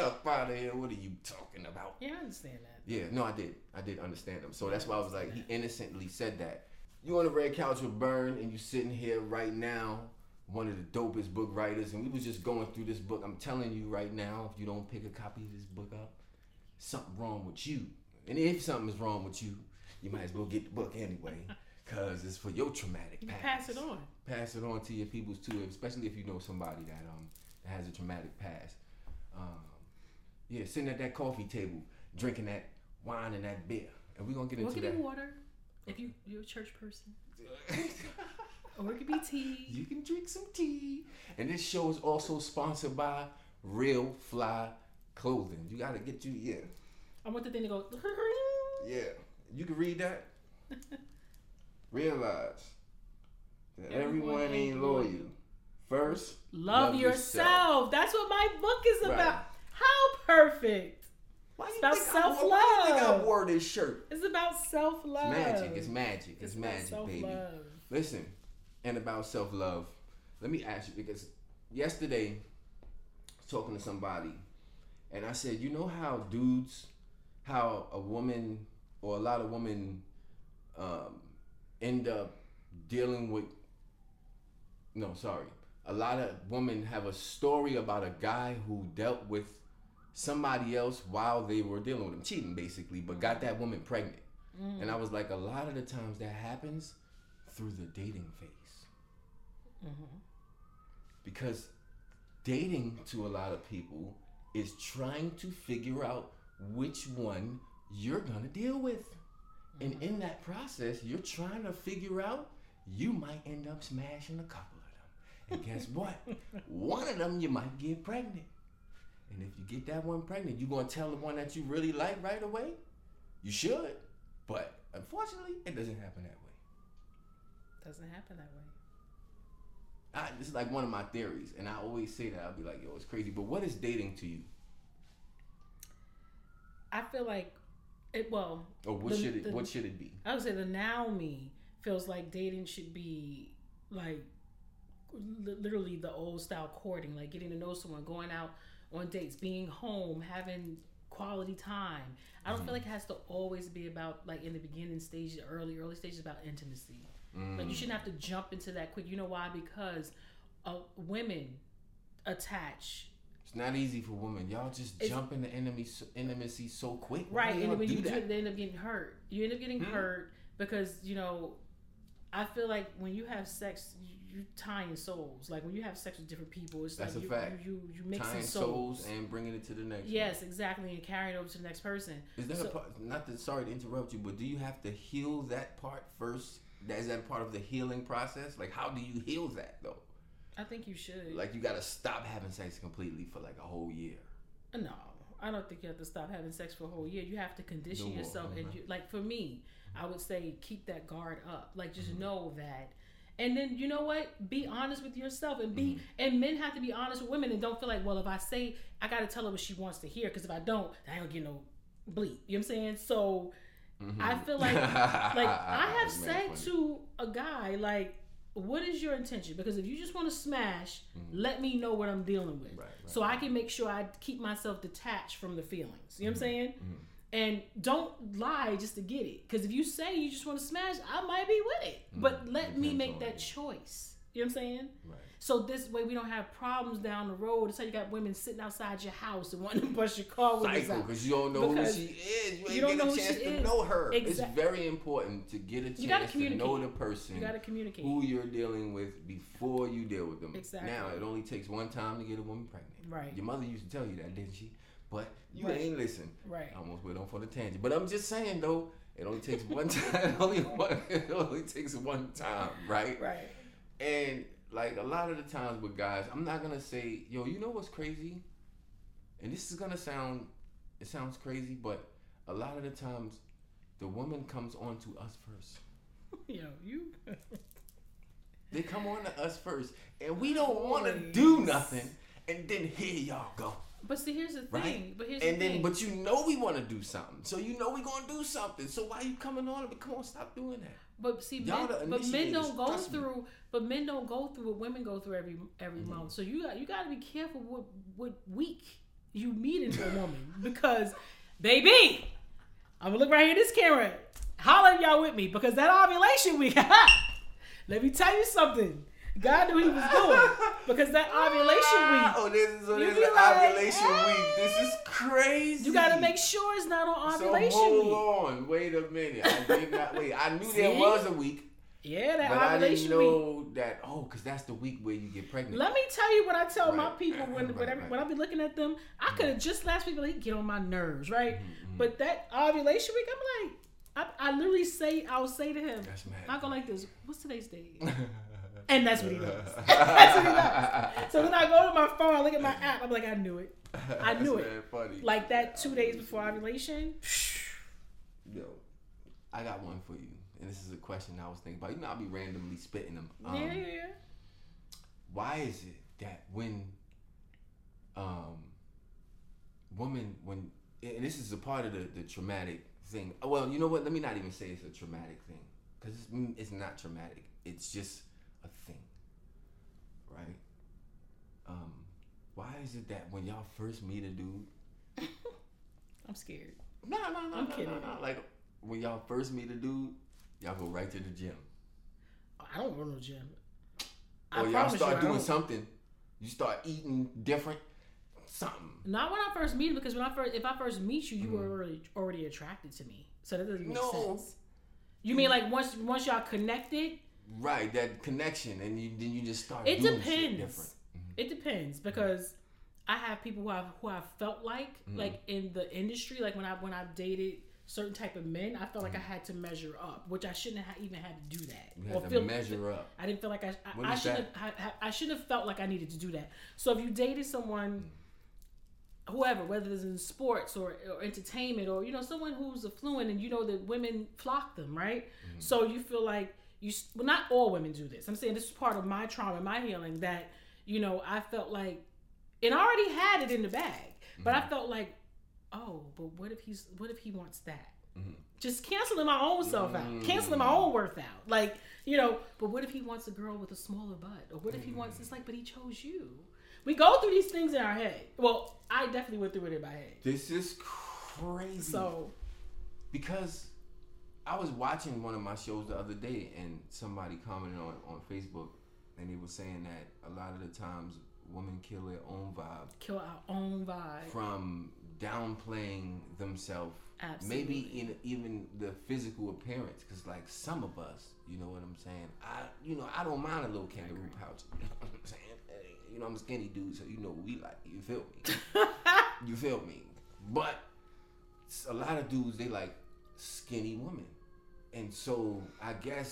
Up out of here. What are you talking about?" Yeah, I understand that. Yeah, no, I did. I did understand him. So that's why I was like, he innocently said that. You on the red couch with Burn, and you sitting here right now, one of the dopest book writers, and we was just going through this book. I'm telling you right now, if you don't pick a copy of this book up, something wrong with you. And if something is wrong with you, you might as well get the book anyway, cause it's for your traumatic past. pass it on. Pass it on to your peoples too, especially if you know somebody that um that has a traumatic past. Um, yeah, sitting at that coffee table, drinking that wine and that beer, and we're gonna get it into that. water if you you're a church person, or it could be tea. you can drink some tea. And this show is also sponsored by Real Fly Clothing. You gotta get you, yeah, I want the thing to go. yeah. You can read that. Realize that everyone, ain't loyal. Love, First, Love yourself. yourself. That's what my book is Right. about. How perfect. Why It's you about think I wore- why you think I wore this shirt? It's about self love. It's magic. It's magic. It's, magic, baby. Listen, and about self love, let me ask you because yesterday, I was talking to somebody, and I said, you know how dudes, how a woman or a lot of women um, end up dealing with. No, sorry. A lot of women have a story about a guy who dealt with somebody else while they were dealing with him, cheating basically, but got that woman pregnant. Mm. And I was like, a lot of the times that happens through the dating phase. Mm-hmm. Because dating to a lot of people is trying to figure out which one you're gonna deal with. And mm-hmm. in that process, you're trying to figure out you might end up smashing a couple of them. And guess what? one of them you might get pregnant. And if you get that one pregnant, you gonna tell the one that you really like right away? You should. But unfortunately, it doesn't happen that way. Doesn't happen that way. I, this is like one of my theories, and I always say that I'll be like, "Yo, it's crazy." But what is dating to you, I feel like it. Well, or what The- should it? the- what should it be? I would say the now me feels like dating should be like literally the old style courting, like getting to know someone, going out on dates, being home, having quality time. I don't feel like it has to always be about like in the beginning stages, early early stages about intimacy. Like you shouldn't have to jump into that quick. You know why? Because uh, women attach It's not easy for women. Y'all just It's- jump into enemy intimacy so quick. Why Right, and when you do they end up getting hurt. You end up getting Hmm. hurt because you know, I feel like when you have sex, you tying souls. Like when you have sex with different people, it's That's like you, fact. you you you mixing Tying souls. souls and bringing it to the next. Yes, exactly, and carrying it over to the next person. Is that So- a part? Not that. Sorry to interrupt you, but do you have to heal that part first? That is that part of the healing process? Like, how do you heal that though? I think you should. Like, you got to stop having sex completely for like a whole year. No, I don't think you have to stop having sex for a whole year. You have to condition No yourself, and you, like for me, I would say keep that guard up. Like just Mm-hmm. know that, and then you know what? Be honest with yourself, and be Mm-hmm. and men have to be honest with women, and don't feel like, well, if I say I got to tell her what she wants to hear, because if I don't, I don't get no bleep. You know what I'm saying? So I feel like like I have Mm-hmm. Said funny. to a guy like. What is your intention? Because if you just want to smash, Mm-hmm. let me know what I'm dealing with, Right, right. so I can make sure I keep myself detached from the feelings. You know what I'm saying? Mm-hmm. And don't lie just to get it. Because if you say you just want to smash, I might be with it. But let me Mm-hmm. Make that choice. You know what I'm saying? Right. So this way we don't have problems down the road. That's how you got women sitting outside your house and wanting to bust your car with Cycle out. because you don't know Because who she is. You you don't get a chance to is. know her. Exact- It's very important to get a chance You gotta to know the person You got to communicate. who you're dealing with before you deal with them. Exactly. Now it only takes one time to get a woman pregnant. Right. Your mother used to tell you that, didn't she? But you Right. ain't listen. Right. I almost went off for the tangent. But I'm just saying though, it only takes one time. It only one. It only takes one time, right? Right. And like a lot of the times with guys, I'm not gonna say, yo, you know what's crazy? And this is gonna sound, it sounds crazy, but a lot of the times, the woman comes on to us first. Yo, you. They come on to us first, and we don't want to do nothing. And then here y'all go, But see, here's the thing. right? But here's and the then, thing. but you know we want to do something, so you know we gonna do something. So why you coming on? But come on, stop doing that. But see, Y'all men, but men don't go trust me. through. But men don't go through what women go through every every Mm-hmm. month. So you got you got to be careful what what week you meet into a woman because, baby, I'm gonna look right here at this camera. Holler y'all with me because that ovulation week. let me tell you something. God knew he was doing because that ovulation week. Oh, this is there's be an like, ovulation week. This is crazy. You got to make sure it's not on ovulation so hold week. on, wait a minute. I did not wait. I knew there was a week, Yeah, that but I didn't ovulation week. know that. Oh, because that's the week where you get pregnant. Let me tell you what I tell my people when Right, when, right. when I be looking at them. I could have just last week, they get on my nerves, right? Mm-hmm, But that ovulation week, I'm like, I, I literally say, I'll say to him, That's mad. I go like this. What's today's date? and that's what he does. that's what he does. So when I go to my phone, I look at my app. I'm like, I knew it. I knew it. Funny. Like that two days before ovulation. Yo, I got one for you, and this is a question I was thinking about. You know, I'll be randomly spitting them. Um, yeah, yeah, yeah. why is it that when um woman when and this is a part of the, the traumatic thing well you know what let me not even say it's a traumatic thing because it's, mm, it's not traumatic it's just a thing right um why is it that when y'all first meet a dude I'm scared. no no no I'm no, kidding. no, no. like when y'all first meet a dude y'all go right to the gym I don't go to no gym. I or y'all promise you, start doing something you start eating different something Not when I first meet him, because when I first, if I first meet you, you were already already attracted to me. So that doesn't make Mm. No. sense. You mean like once once y'all connected? Right, that connection, and you then you just start. It depends. different. It depends because I have people who I've who I felt like Mm-hmm. like in the industry, like when I when I dated certain type of men, I felt like I Mm-hmm. had to measure up, which I shouldn't have even had to do that. You to feel- measure up. I didn't feel like I I, I should have I, I shouldn't have felt like I needed to do that. So if you dated someone, whoever, whether it's in sports or, or entertainment or you know someone who's affluent and you know that women flock them, right? So you feel like you well not all women do this. I'm saying this is part of my trauma, my healing that you know I felt like and I already had it in the bag, but I mm-hmm. felt like oh, but what if he's what if he wants that? Mm-hmm. Just canceling my own self out, mm-hmm. canceling my own worth out. Like, you know, but what if he wants a girl with a smaller butt? Or what if he wants it's like, but he chose you. We go through these things in our head. Well, I definitely went through it in my head. This is crazy. So because I was watching one of my shows the other day, and somebody commented on on Facebook, and they were saying that a lot of the times women kill their own vibe. Kill our own vibe. from downplaying themselves. Maybe in even the physical appearance because like some of us you know what i'm saying? I you know i don't mind a little kangaroo pouch you know what i'm saying? You know i'm a skinny dude so you know what we like you feel me? You feel me? But a lot of dudes they like skinny women and so i guess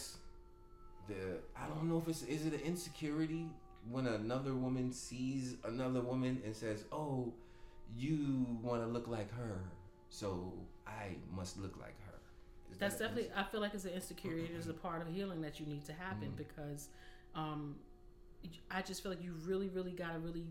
the i don't know if it's is it an insecurity when another woman sees another woman and says oh you want to look like her so i must look like her Is That's that definitely. I feel like it's an insecurity. It is a part of healing that you need to happen Mm. because, um, I just feel like you really, really gotta really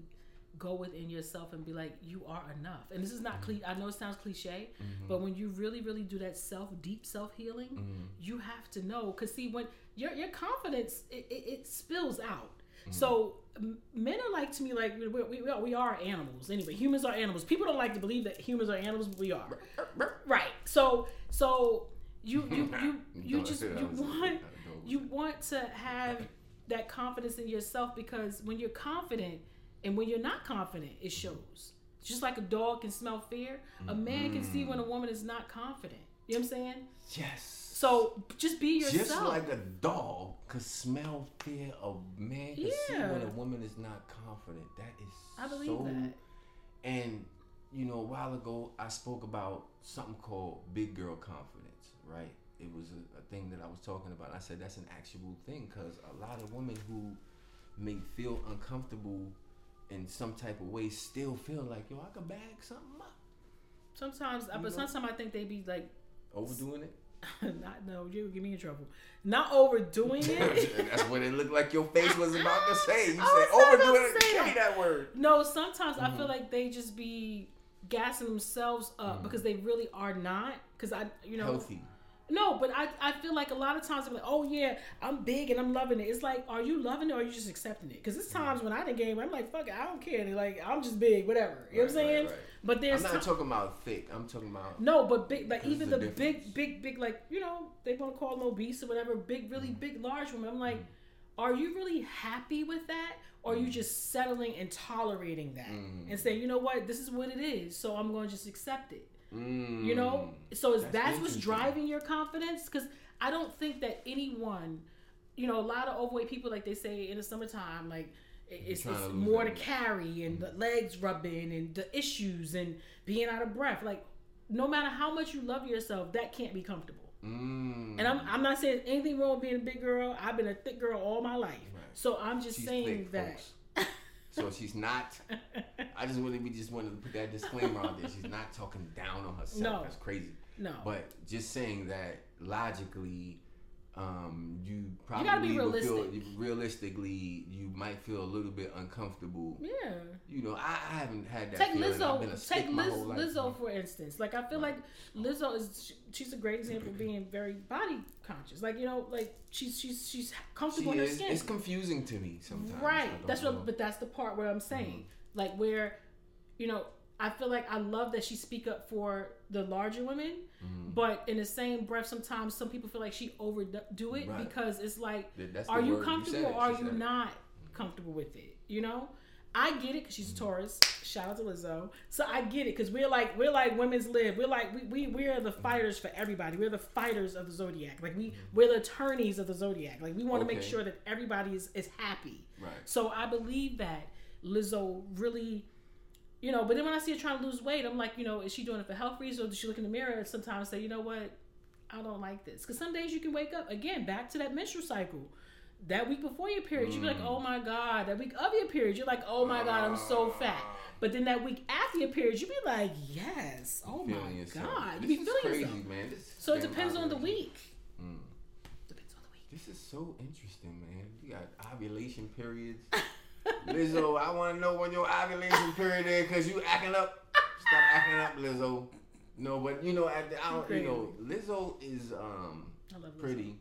go within yourself and be like, you are enough. And this is not cliche. I know it sounds cliche, Mhm. but when you really, really do that self, deep self healing, Mhm. you have to know. Cause see, when your your confidence it, it, it spills out. Mm-hmm. So m- men are like to me like we, we, we are- animals anyway. Humans are animals. People don't like to believe that humans are animals, but we are. Right. So so you you you you just you I was like, want you want to have that confidence in yourself because when you're confident and when you're not confident, it shows. Just like a dog can smell fear, a man can mm-hmm. see when a woman is not confident. You know what I'm saying? yes So just be yourself. just like a dog could smell fear a man can see when a woman is not confident that is I believe so that. And you know, a while ago, I spoke about something called big girl confidence, right? It was a, a thing that I was talking about. I said that's an actual thing because a lot of women who may feel uncomfortable in some type of way still feel like, yo, I could bag something up. Sometimes, You but know? sometimes I think they be like, Overdoing it? not no, you get me in trouble. Not overdoing it. that's what it looked like your face was about to say. You I said was not about overdoing it. say Give me that. word. No, sometimes I Mm-hmm. feel like they just be gassing themselves up because they really are not. Because I, you know, Healthy. No, but I, I feel like a lot of times I'm like, oh yeah, I'm big and I'm loving it. It's like, are you loving it or are you just accepting it? Because there's times when I didn't game, I'm like, fuck it, I don't care. They're like, I'm just big, whatever. You know what I'm Right, right, saying? right. But there's I'm not ti- talking about thick. I'm talking about no, but big, like even the the big, big, big, like you know, they want to call them obese or whatever. Big, really Mm-hmm. big, large women. I'm like, are you really happy with that, or are Mm-hmm. you just settling and tolerating that and saying, you know what, this is what it is, so I'm going to just accept it. Mm, You know, so is That's that's what's driving your confidence? Because I don't think that anyone, you know, a lot of overweight people, like they say in the summertime, like it's, it's to more to that weight. carry and the legs rubbing and the issues and being out of breath. Like, no matter how much you love yourself, that can't be comfortable. Mm. And I'm, I'm not saying anything wrong with being a big girl. I've been a thick girl all my life. Right. So I'm just She's saying thick, that. So she's not. I just wanted we just wanted to put that disclaimer out there. She's not talking down on herself. No. That's crazy. no. But just saying that logically, um, you probably gotta be will feel realistically you might feel a little bit uncomfortable. yeah. You know, I, I haven't had that. Take feeling. I've been a Lizzo. Take Liz. Lizzo for instance. Like I feel Right. like Lizzo is she's a great example of being very body conscious. Like you know, like she's she's she's She comfortable in her is, skin. it's confusing to me sometimes. Right. That's know. what. But that's the part where I'm saying, Mm-hmm. like where, you know, I feel like I love that she speak up for the larger women, Mm-hmm. but in the same breath, sometimes some people feel like she overdo it Right. because it's like, that's are you word. You comfortable or are you it. not comfortable with it? You know. I get it because she's a Taurus. Shout out to Lizzo. So I get it because we're like we're like women's live. We're like we, we we're the mm-hmm. fighters for everybody. We're the fighters of the zodiac. Like we mm-hmm. we're the attorneys of the zodiac. Like we want to make sure that everybody is, is happy. Right. So I believe that Lizzo really, you know, but then when I see her trying to lose weight, I'm like, you know, is she doing it for health reasons or does she look in the mirror and sometimes say, you know what, I don't like this? Because some days you can wake up, again, back to that menstrual cycle. That week before your period, you be like, Mm. oh my God. That week of your period, you're like, oh my God, I'm so fat. But then that week after your period, you be like, yes, oh my yourself. God. You This be feeling crazy, yourself. man. This So it depends on the week. Mm. Depends on the week. This is so interesting, man. You got ovulation periods. Lizzo, I want to know when your ovulation period is because you acting up. Stop acting up, Lizzo. No, but you know, at the, I don't, you know, Lizzo is um I Lizzo. pretty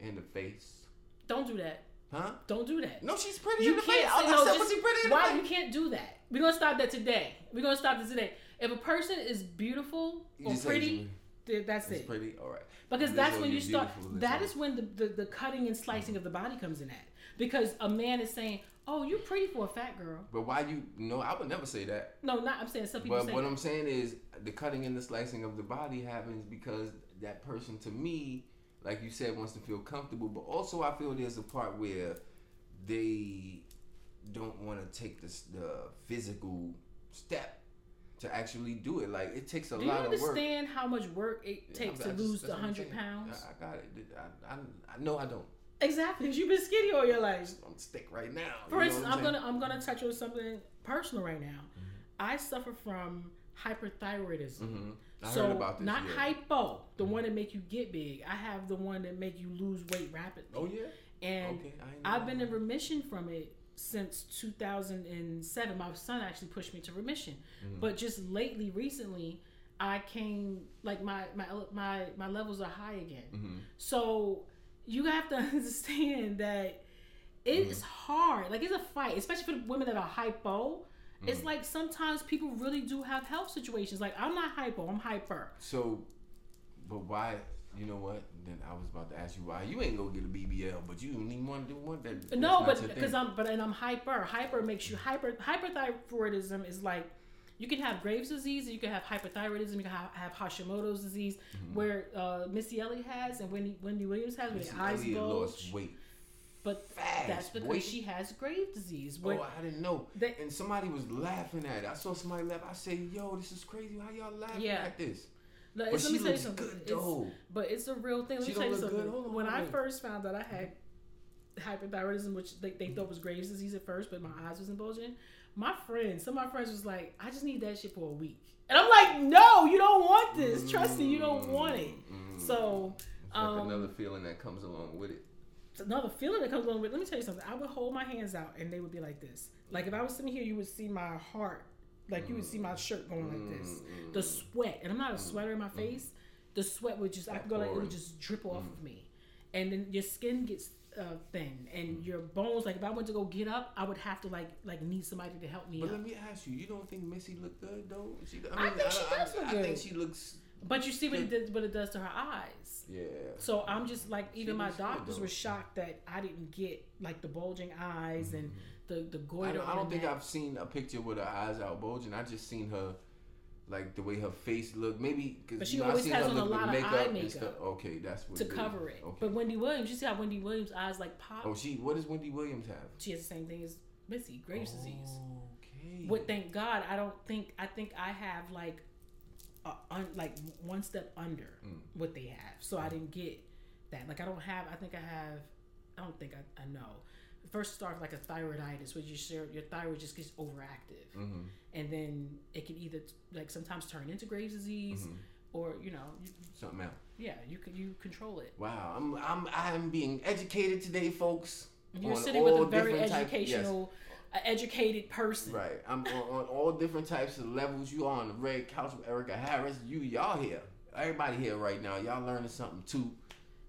in the face, Don't do that. huh? Don't do that. No, she's pretty You in the face. can't I, say I no. just- was she pretty in the why you can't do that? We're gonna stop that today. We're gonna stop this today. If a person is beautiful or pretty, th- that's it. pretty. All right. Because that's when you start. That is when the, the, the cutting and slicing of the body comes in at. because a man is saying, "Oh, you're pretty for a fat girl." But why you? No, I would never say that. No, not. I'm saying some people But say. what I'm saying is the cutting and the slicing of the body happens because that person, to me, like you said, wants to feel comfortable. But also, I feel there's a part where they don't want to take this the physical step to actually do it. Like it takes a Do lot of work. Do you understand how much work it takes to lose the I'm hundred pounds? I, I got it. I, I, I know I don't. Exactly. 'cause You've been skinny all your life. I'm stick right now. For you know instance, what I'm gonna I'm gonna touch on something personal right now. Mm-hmm. I suffer from hyperthyroidism. Mhm. I so heard about this. not hypo, the one that make you get big. I have the one that make you lose weight rapidly. Oh yeah. And Okay. I ain't know I've been in remission from it since 2007. My son actually pushed me to remission. Mm-hmm. But just lately, recently, I came like my my my my levels are high again. Mhm. So you have to understand that it's Mm-hmm. hard. Like it's a fight, especially for the women that are hypo. It's Mm-hmm. like sometimes people really do have health situations. Like I'm not hypo, I'm hyper. So, but why? You know what? Then I was about to ask you why you ain't gonna get a BBL, but you don't even want to do one that. No, but because. I'm but and I'm hyper. Hyper makes you hyper. Hyperthyroidism is like you can have Graves' disease, you can have hyperthyroidism, you can have, have Hashimoto's disease, Mm-hmm. where uh, Missy Elliott has and Wendy Wendy Williams has, where Missy the eyes Elliott bulge. lost weight. But Fast, that's because boy. she has Graves' disease. When, oh, I didn't know. They- and somebody was laughing at it. I saw somebody laugh. I said, "Yo, this is crazy. How y'all laughing Yeah. at this?" Like, But let me tell you something. good It's-. But it's a real thing. Let She me tell you something. On, when I first found out I had hyperthyroidism, which they, they thought was Graves' disease at first, but my eyes wasn't bulging. My friends, some of my friends was like, I just need that shit for a week. And I'm like, no, you don't want this. Trust me, you don't want it. Mm. So It's like um, another feeling that comes along with it. another feeling that comes along with. It. Let me tell you something. I would hold my hands out and they would be like this. Like if I was sitting here, you would see my heart. Like you would see my shirt going like this. Mm, The sweat, and I'm not a sweater in my face. The sweat would just I could go like it would just drip off Mm. of me, and then your skin gets uh, thin, and your bones. Like if I went to go get up, I would have to like like need somebody to help me But up. let me ask you: You don't think Missy looked good though? She, I think she does look good. I, think she looks. But you see what it does, what it does to her eyes. Yeah. So I'm just like even my doctors were shocked that I didn't get like the bulging eyes and the the I don't, I don't think. I've seen a picture with her eyes out bulging. I just seen her, like the way her face looked. Maybe because she you know, always has her on a lot of makeup eye makeup stuff. Okay, that's what to it is. cover it. Okay. But Wendy Williams, you see how Wendy Williams' eyes like pop? oh, she. What does Wendy Williams have? She has the same thing as Missy, Graves' disease. Okay. But thank God, I don't think I think I have like, a, un, like one step under Mm. what they have. So I didn't get that. Like I don't have. I think I have. I don't think I, I know. First start with like a thyroiditis, where you share your thyroid just gets overactive, Mm-hmm. and then it can either like sometimes turn into Graves' disease, Mm-hmm. or you know, you, Something else. yeah, you can you control it. Wow, I'm I'm I'm being educated today, folks. You're sitting with a very different type- yes. educational, educated person. Right. I'm on, on all different types of levels. You are on the red couch with Erica Harris. You y'all here. Everybody here right now. Y'all learning something too.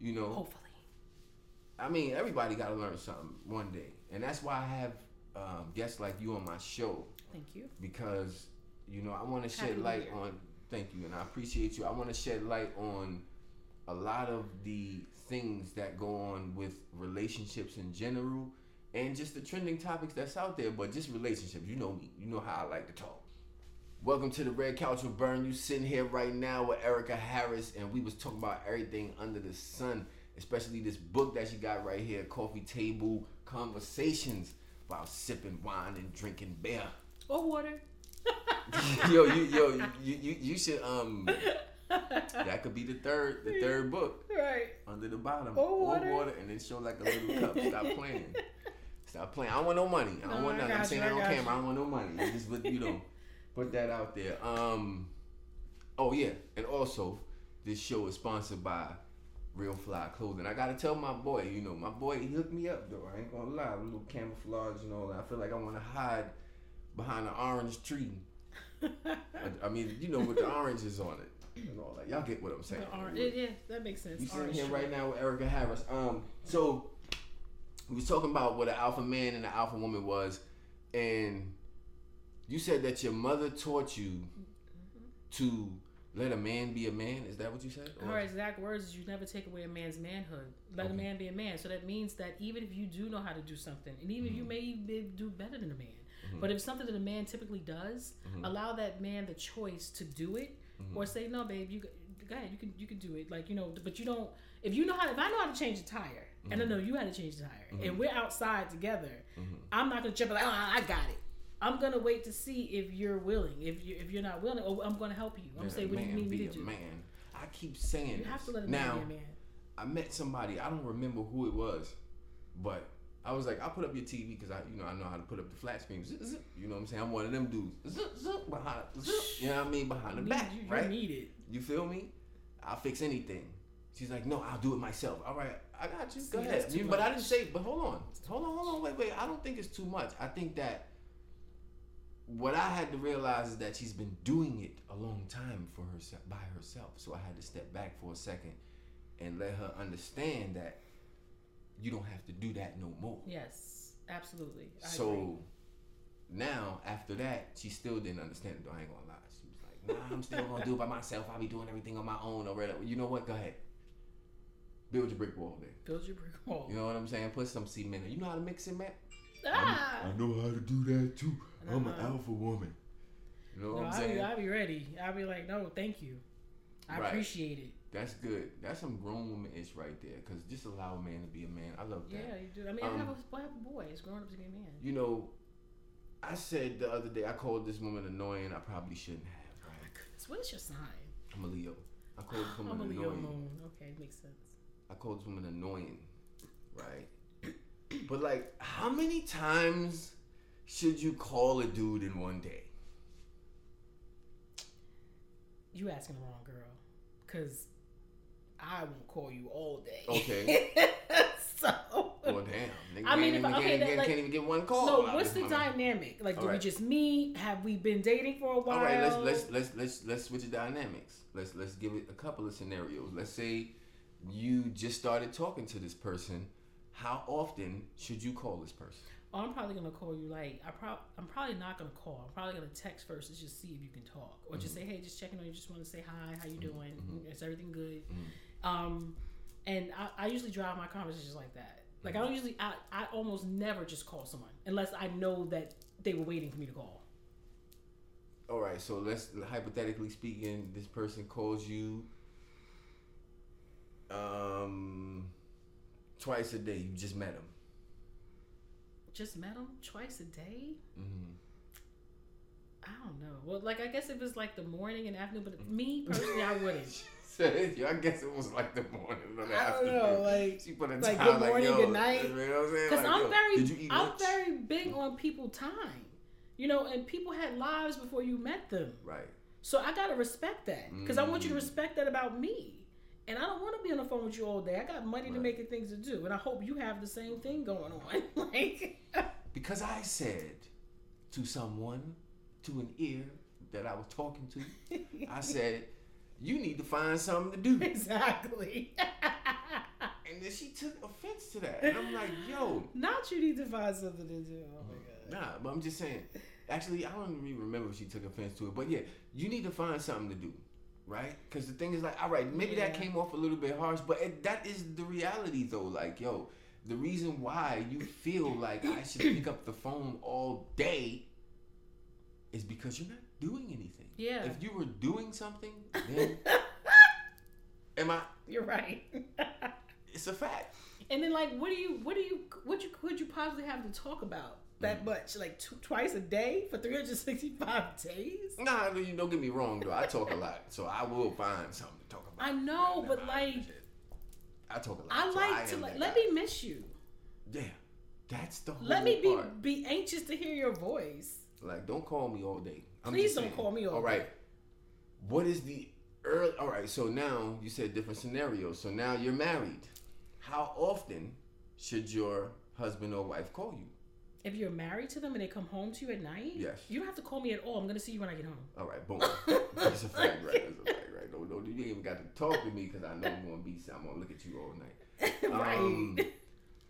You know. Hopefully. I mean, everybody got to learn something one day, and that's why I have um, guests like you on my show Thank you. because you know I want to shed light on. Thank you, and I appreciate you. I want to shed light on a lot of the things that go on with relationships in general, and just the trending topics that's out there. But just relationships, you know me. You know how I like to talk. Welcome to the Red Couch with Burn. You sitting here right now with Erica Harris, and we was talking about everything under the sun, especially this book that she got right here, Coffee Table Conversations, while sipping wine and drinking beer. Or water. yo, you, yo, you, you, you should um, that could be the third, the third book right. under the bottom, Or water. and then show like a little cup. Stop playing. Stop playing. I don't want no money. I don't No, want nothing. I'm saying you, that I on camera. I don't want no money. I just put, you know, put that out there. Um, oh yeah, and also this show is sponsored by Real Fly Clothing. I gotta tell my boy, you know, my boy, he hooked me up though. I ain't gonna lie, a little camouflage and all that. I feel like I want to hide behind an orange tree. I, mean, you know, with the oranges on it and all that. Y'all get what I'm saying. The orange, yeah, yeah, that makes sense. We sitting here strip. right now with Erica Harris. Um, so we was talking about what an alpha man and an alpha woman was, and you said that your mother taught you to let a man be a man. Is that what you said? Or- Her exact words is you never take away a man's manhood. Let a man be a man. So that means that even if you do know how to do something, and even if you Mm-hmm. may do better than a man, mm-hmm. but if something that a man typically does, Mm-hmm. allow that man the choice to do it, mm-hmm. or say, no, babe, you go go ahead, you can you can do it. Like you know, but you don't. If you know how, if I know how to change a tire, and I mm-hmm. know you how to change the tire, and we're outside together, I'm not gonna jump like, oh, I got it. I'm gonna wait to see if you're willing. If you if you're not willing, oh, I'm gonna help you. I'm gonna say, what do you man need me to a do? Man, I keep saying You have to let a man now. be a man. I met somebody. I don't remember who it was, but I was like, I'll put up your TV because I, you know, I know how to put up the flat screen. Zip, zip. You know what I'm saying? I'm one of them dudes. Zip, zip, behind, zip. You know what I mean? Behind the Need back, you, you right? need it. You feel me? I'll fix anything. She's like, no, I'll do it myself. All right, I got you. Go See, ahead. You- but I didn't say. But hold on, hold on, hold on. Wait, wait. I don't think it's too much. I think that what I had to realize is that she's been doing it a long time for herself by herself. So I had to step back for a second and let her understand that you don't have to do that no more. Yes, absolutely. I so agree. now after that, she still didn't understand it. Though I ain't gonna lie. She was like, "Nah, I'm still gonna do it by myself. I'll be doing everything on my own or whatever." You know what? Go ahead. Build your brick wall there. build your brick wall. You know what I'm saying? Put some cement. in. You know how to mix it, man? ah! I know how to do that too. I'm an alpha woman. You know No, what I'm I'll, saying? be, I'll be ready. I'll be like, no, thank you. I Right. appreciate it. That's good. That's some grown woman ish right there. Cause just allow a man to be a man. I love that. Yeah, you do. I mean, I Um, have a, I have a boy. It's grown up to be a man. You know, I said the other day I called this woman annoying. I probably shouldn't have. Oh my Right? goodness, what is your sign? I'm a Leo. I called this woman I'm a Leo annoying. moon. Okay, makes sense. I called this woman annoying, right? but like, how many times should you call a dude in one day? You asking the wrong girl, cause I won't call you all day. Okay. so. Well, damn. Nigga I mean, if I- okay, that, like- can't even get one call. No, what's the dynamic? Like, do we just meet? Have we been dating for a while? All right, let's let's let's let's let's switch the dynamics. Let's let's give it a couple of scenarios. Let's say you just started talking to this person. How often should you call this person? Oh, I'm probably gonna call you. Like, I prob I'm probably not gonna call. I'm probably gonna text first to just see if you can talk, or just say, Mm-hmm. hey, just checking on you. Just want to say hi. How you doing? Is everything good? Mm-hmm. Um, and I, I usually drive my conversations like that. Like, I don't usually. I, I almost never just call someone unless I know that they were waiting for me to call. All right, so let's hypothetically speaking, this person calls you um twice a day. You just met him. Just met them twice a day. Mm-hmm. I don't know. Well, like I guess if it's like the morning and afternoon, but me personally, I wouldn't. I guess it was like the morning or the I don't afternoon. know, like- she put a like, time good morning, yo, good night. You know what I'm saying? Because Like, I'm very, Did you eat I'm lunch? very big on people time. You know, and people had lives before you met them. Right. So I gotta respect that because I want you to Mm. respect that about me. And I don't want to be on the phone with you all day. I got money to make and things to do, and I hope you have the same thing going on. like, Because I said to someone, to an ear that I was talking to, I said, you need to find something to do. exactly. And then she took offense to that. And I'm like, yo, Not you need to find something to do. Oh my god. nah, but I'm just saying. Actually, I don't even remember if she took offense to it. But yeah, you need to find something to do. Right? Because the thing is like, all right, maybe that came off a little bit harsh, but it, that is the reality though. Like, yo, the reason why you feel like I should pick up the phone all day is because you're not doing anything. Yeah. If you were doing something, then am I? You're right. It's a fact. and then like, what do you, what do you, what you, could you possibly have to talk about that mm. much? Like tw- twice a day for 365 days? Nah, you don't get me wrong though. I talk a lot, so I will find something to talk about. I know, Nah, but like. I talk a lot. I so like to like, let guy. me miss you. Yeah, that's the whole Let me be part. be anxious to hear your voice. Like, don't call me all day. I'm Please don't saying. call me all All right. day. What is the early? All right. So now you said different scenarios. So now you're married. How often should your husband or wife call you? If you're married to them and they come home to you at night, Yes. you don't have to call me at all. I'm gonna see you when I get home. All right, boom. That's a fact, right? That's a fact, right? No, no, you ain't even got to talk to me because I know I'm gonna be. I'm gonna look at you all night. right. Um,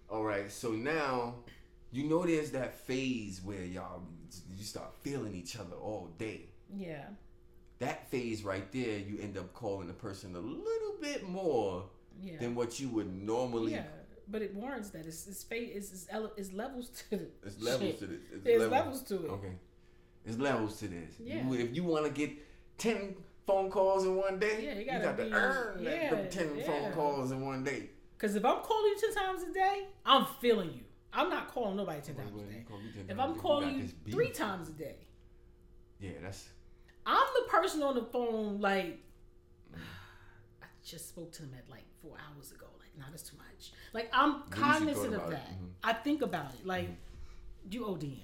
all right, so now you know there's that phase where y'all you start feeling each other all day. yeah. that phase right there, you end up calling the person a little bit more Yeah. than what you would normally. yeah. But it warrants that it's it's, fa- it's, it's, ele- it's levels to the It's levels shit. to this. It's levels to it. Okay. There's levels to this. Yeah. You- if you want to get 10 phone calls in one day, Yeah, you you, gotta got to be- earn that, yeah, them 10 yeah. phone calls in one day. Because if I'm calling you ten times a day, I'm feeling you. I'm not calling nobody ten times a day. call me 10 If I'm a day, we calling you three times a day, Yeah, that's. I'm the person on the phone. Like, I just spoke to them at like four hours ago. Nah, that's too much. Like, I'm cognizant of that. Mhm. I think about it. Like, you ODing.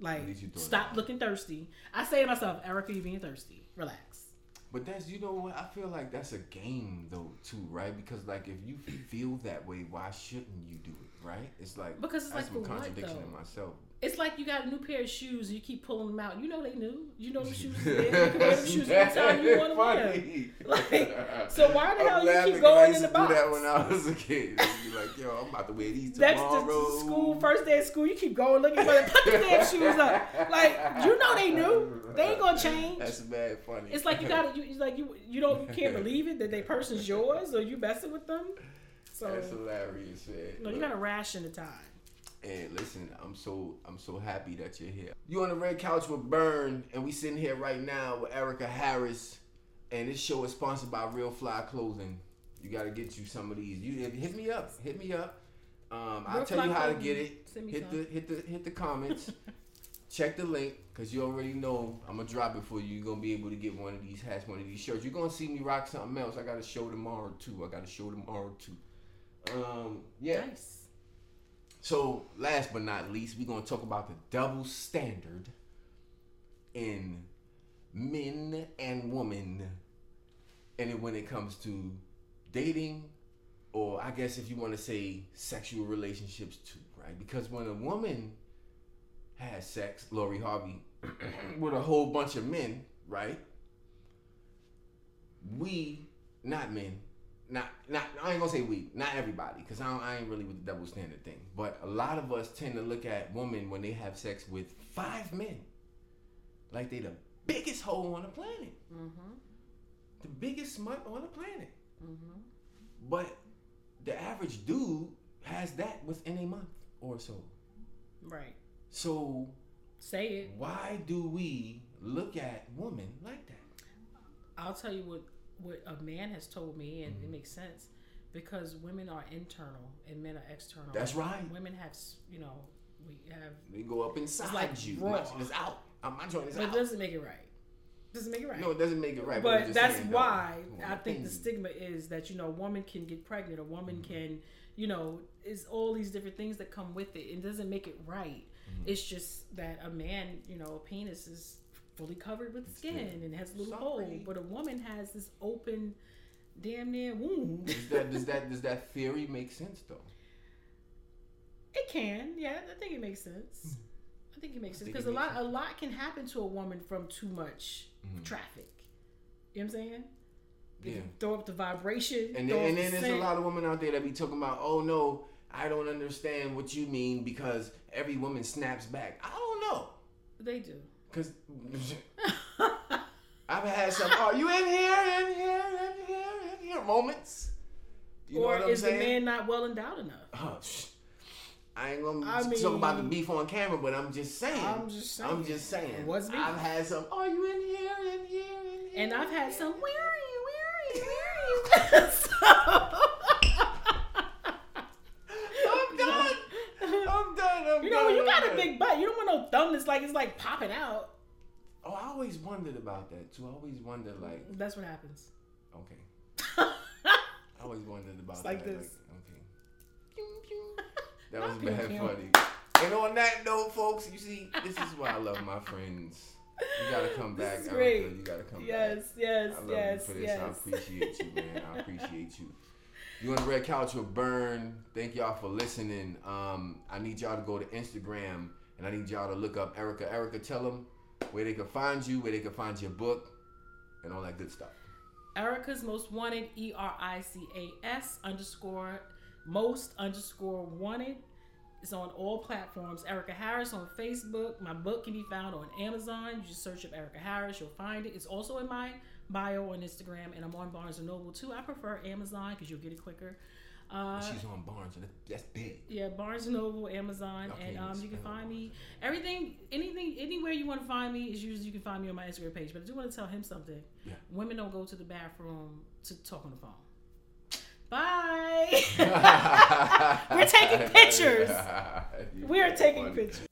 Like, stop looking thirsty. I say to myself, Erica, you being thirsty. Relax. But that's you know what I feel like that's a game though too, right? Because like if you feel that way, why shouldn't you do it, right? It's like Because it's that's like, some for what, contradiction in myself. It's like you got a new pair of shoes and you keep pulling them out. You know they new. You know the shoes there. You can wear them shoes anytime you want to wear. Like, so why the I'm hell you keep 'cause I going used in the to box? Do that when I was a kid. I'd be like, yo, I'm about to wear these Next tomorrow. to, to school, first day of school, you keep going looking for them. Put the damn shoes up. Like you know they new. They ain't gonna change. That's bad funny. It's like you got to you it's like you you don't you can't believe it that they person's yours or you messing with them. So That's hilarious, man. no, you got to ration the time. And listen, I'm so I'm so happy that you're here. You on the red couch with Burn, and we sitting here right now with Erica Harris, and this show is sponsored by Real Fly Clothing. You got to get you some of these. You hit me up, hit me up. Um, I'll tell you how to get it. Hit the hit the hit the comments. Check the link because you already know I'm gonna drop it for you. You're gonna be able to get one of these hats, one of these shirts. You're gonna see me rock something else. I got a show tomorrow too. I got a show tomorrow too. Um, yeah. Nice. So, last but not least, we're going to talk about the double standard in men and women. And when it comes to dating, or I guess if you want to say sexual relationships too, right? Because when a woman has sex, Lori Harvey, with a whole bunch of men, right? We, not men, not not I ain't gonna say we, not everybody, because I, I ain't really with the double standard thing. But a lot of us tend to look at women when they have sex with five men, like they the biggest hole on the planet, Mm-hmm. the biggest smut on the planet. Mm-hmm. But the average dude has that within a month or so. Right. So Say it. why do we look at women like that? I'll tell you what what a man has told me, and Mm-hmm. it makes sense because women are internal and men are external. That's right. Women have, you know, we have, They go up inside it's like you. raw. My joint is out. Uh, My joint is but it out. doesn't make it right. Doesn't make it right. No, it doesn't make it right. but I'm that's saying, why when I think the stigma is that you know, a woman can get pregnant, a woman Mm-hmm. can, you know, is all these different things that come with it. It doesn't make it right. Mm-hmm. It's just that a man, you know, a penis is fully covered with skin Skin. and has a little Sorry. hole, but a woman has this open, damn near wound. Does that does that does that theory make sense though? It can, yeah. I think it makes sense. I think it makes sense because a lot, a lot can happen to a woman from too much Mm-hmm. traffic. You know what I'm saying? Yeah. throw up the vibration, And then, and then the there's a lot of women out there that be talking about, oh no, I don't understand what you mean because every woman snaps back. I don't know, They do. Cause I've had some. Are you in here? In here? In here? In here? Moments. You know or what I'm is saying? the man not well endowed enough? Oh, sh- I ain't gonna I talk about the beef on camera, but I'm just saying. I'm just saying. I'm just saying. What's beef? I've had some. Are you in here? In here? In here? And I've had some. Where are you? Where are you? Where are you? so, I'm done. I'm done. I'm you know, done. when you got a big butt, you don't want no thumb that's like it's like popping out. Oh, I always wondered about that too. I always wondered, like, That's what happens. okay. I always wondered about It's like that. this. okay. That was Pew, bad pew. funny. And on that note, folks, you see, this is why I love my friends. You gotta come back, This is Erica. great. You gotta come back. Yes, yes, I love yes, you for this. yes. I appreciate you, man. I appreciate you. You on the red couch with Burn. Thank y'all for listening. Um, I need y'all to go to Instagram and I need y'all to look up Erica. Erica, tell them where they can find you, where they can find your book, and all that good stuff. Erica's Most Wanted, E R I C A S underscore most underscore wanted. It's on all platforms. Erica Harris on Facebook. My book can be found on Amazon. You just search up Erica Harris, you'll find it. It's also in my bio on Instagram, and I'm on Barnes and Noble too. I prefer Amazon because you'll get it quicker. Uh, She's on Barnes, and that's big. yeah, Barnes and Noble, Amazon, and um, you can find me. Everything, anything, anywhere you want to find me is usually you can find me on my Instagram page. But I do want to tell him something. Yeah. Women don't go to the bathroom to talk on the phone. Bye. We're taking pictures. You We're taking funny. pictures.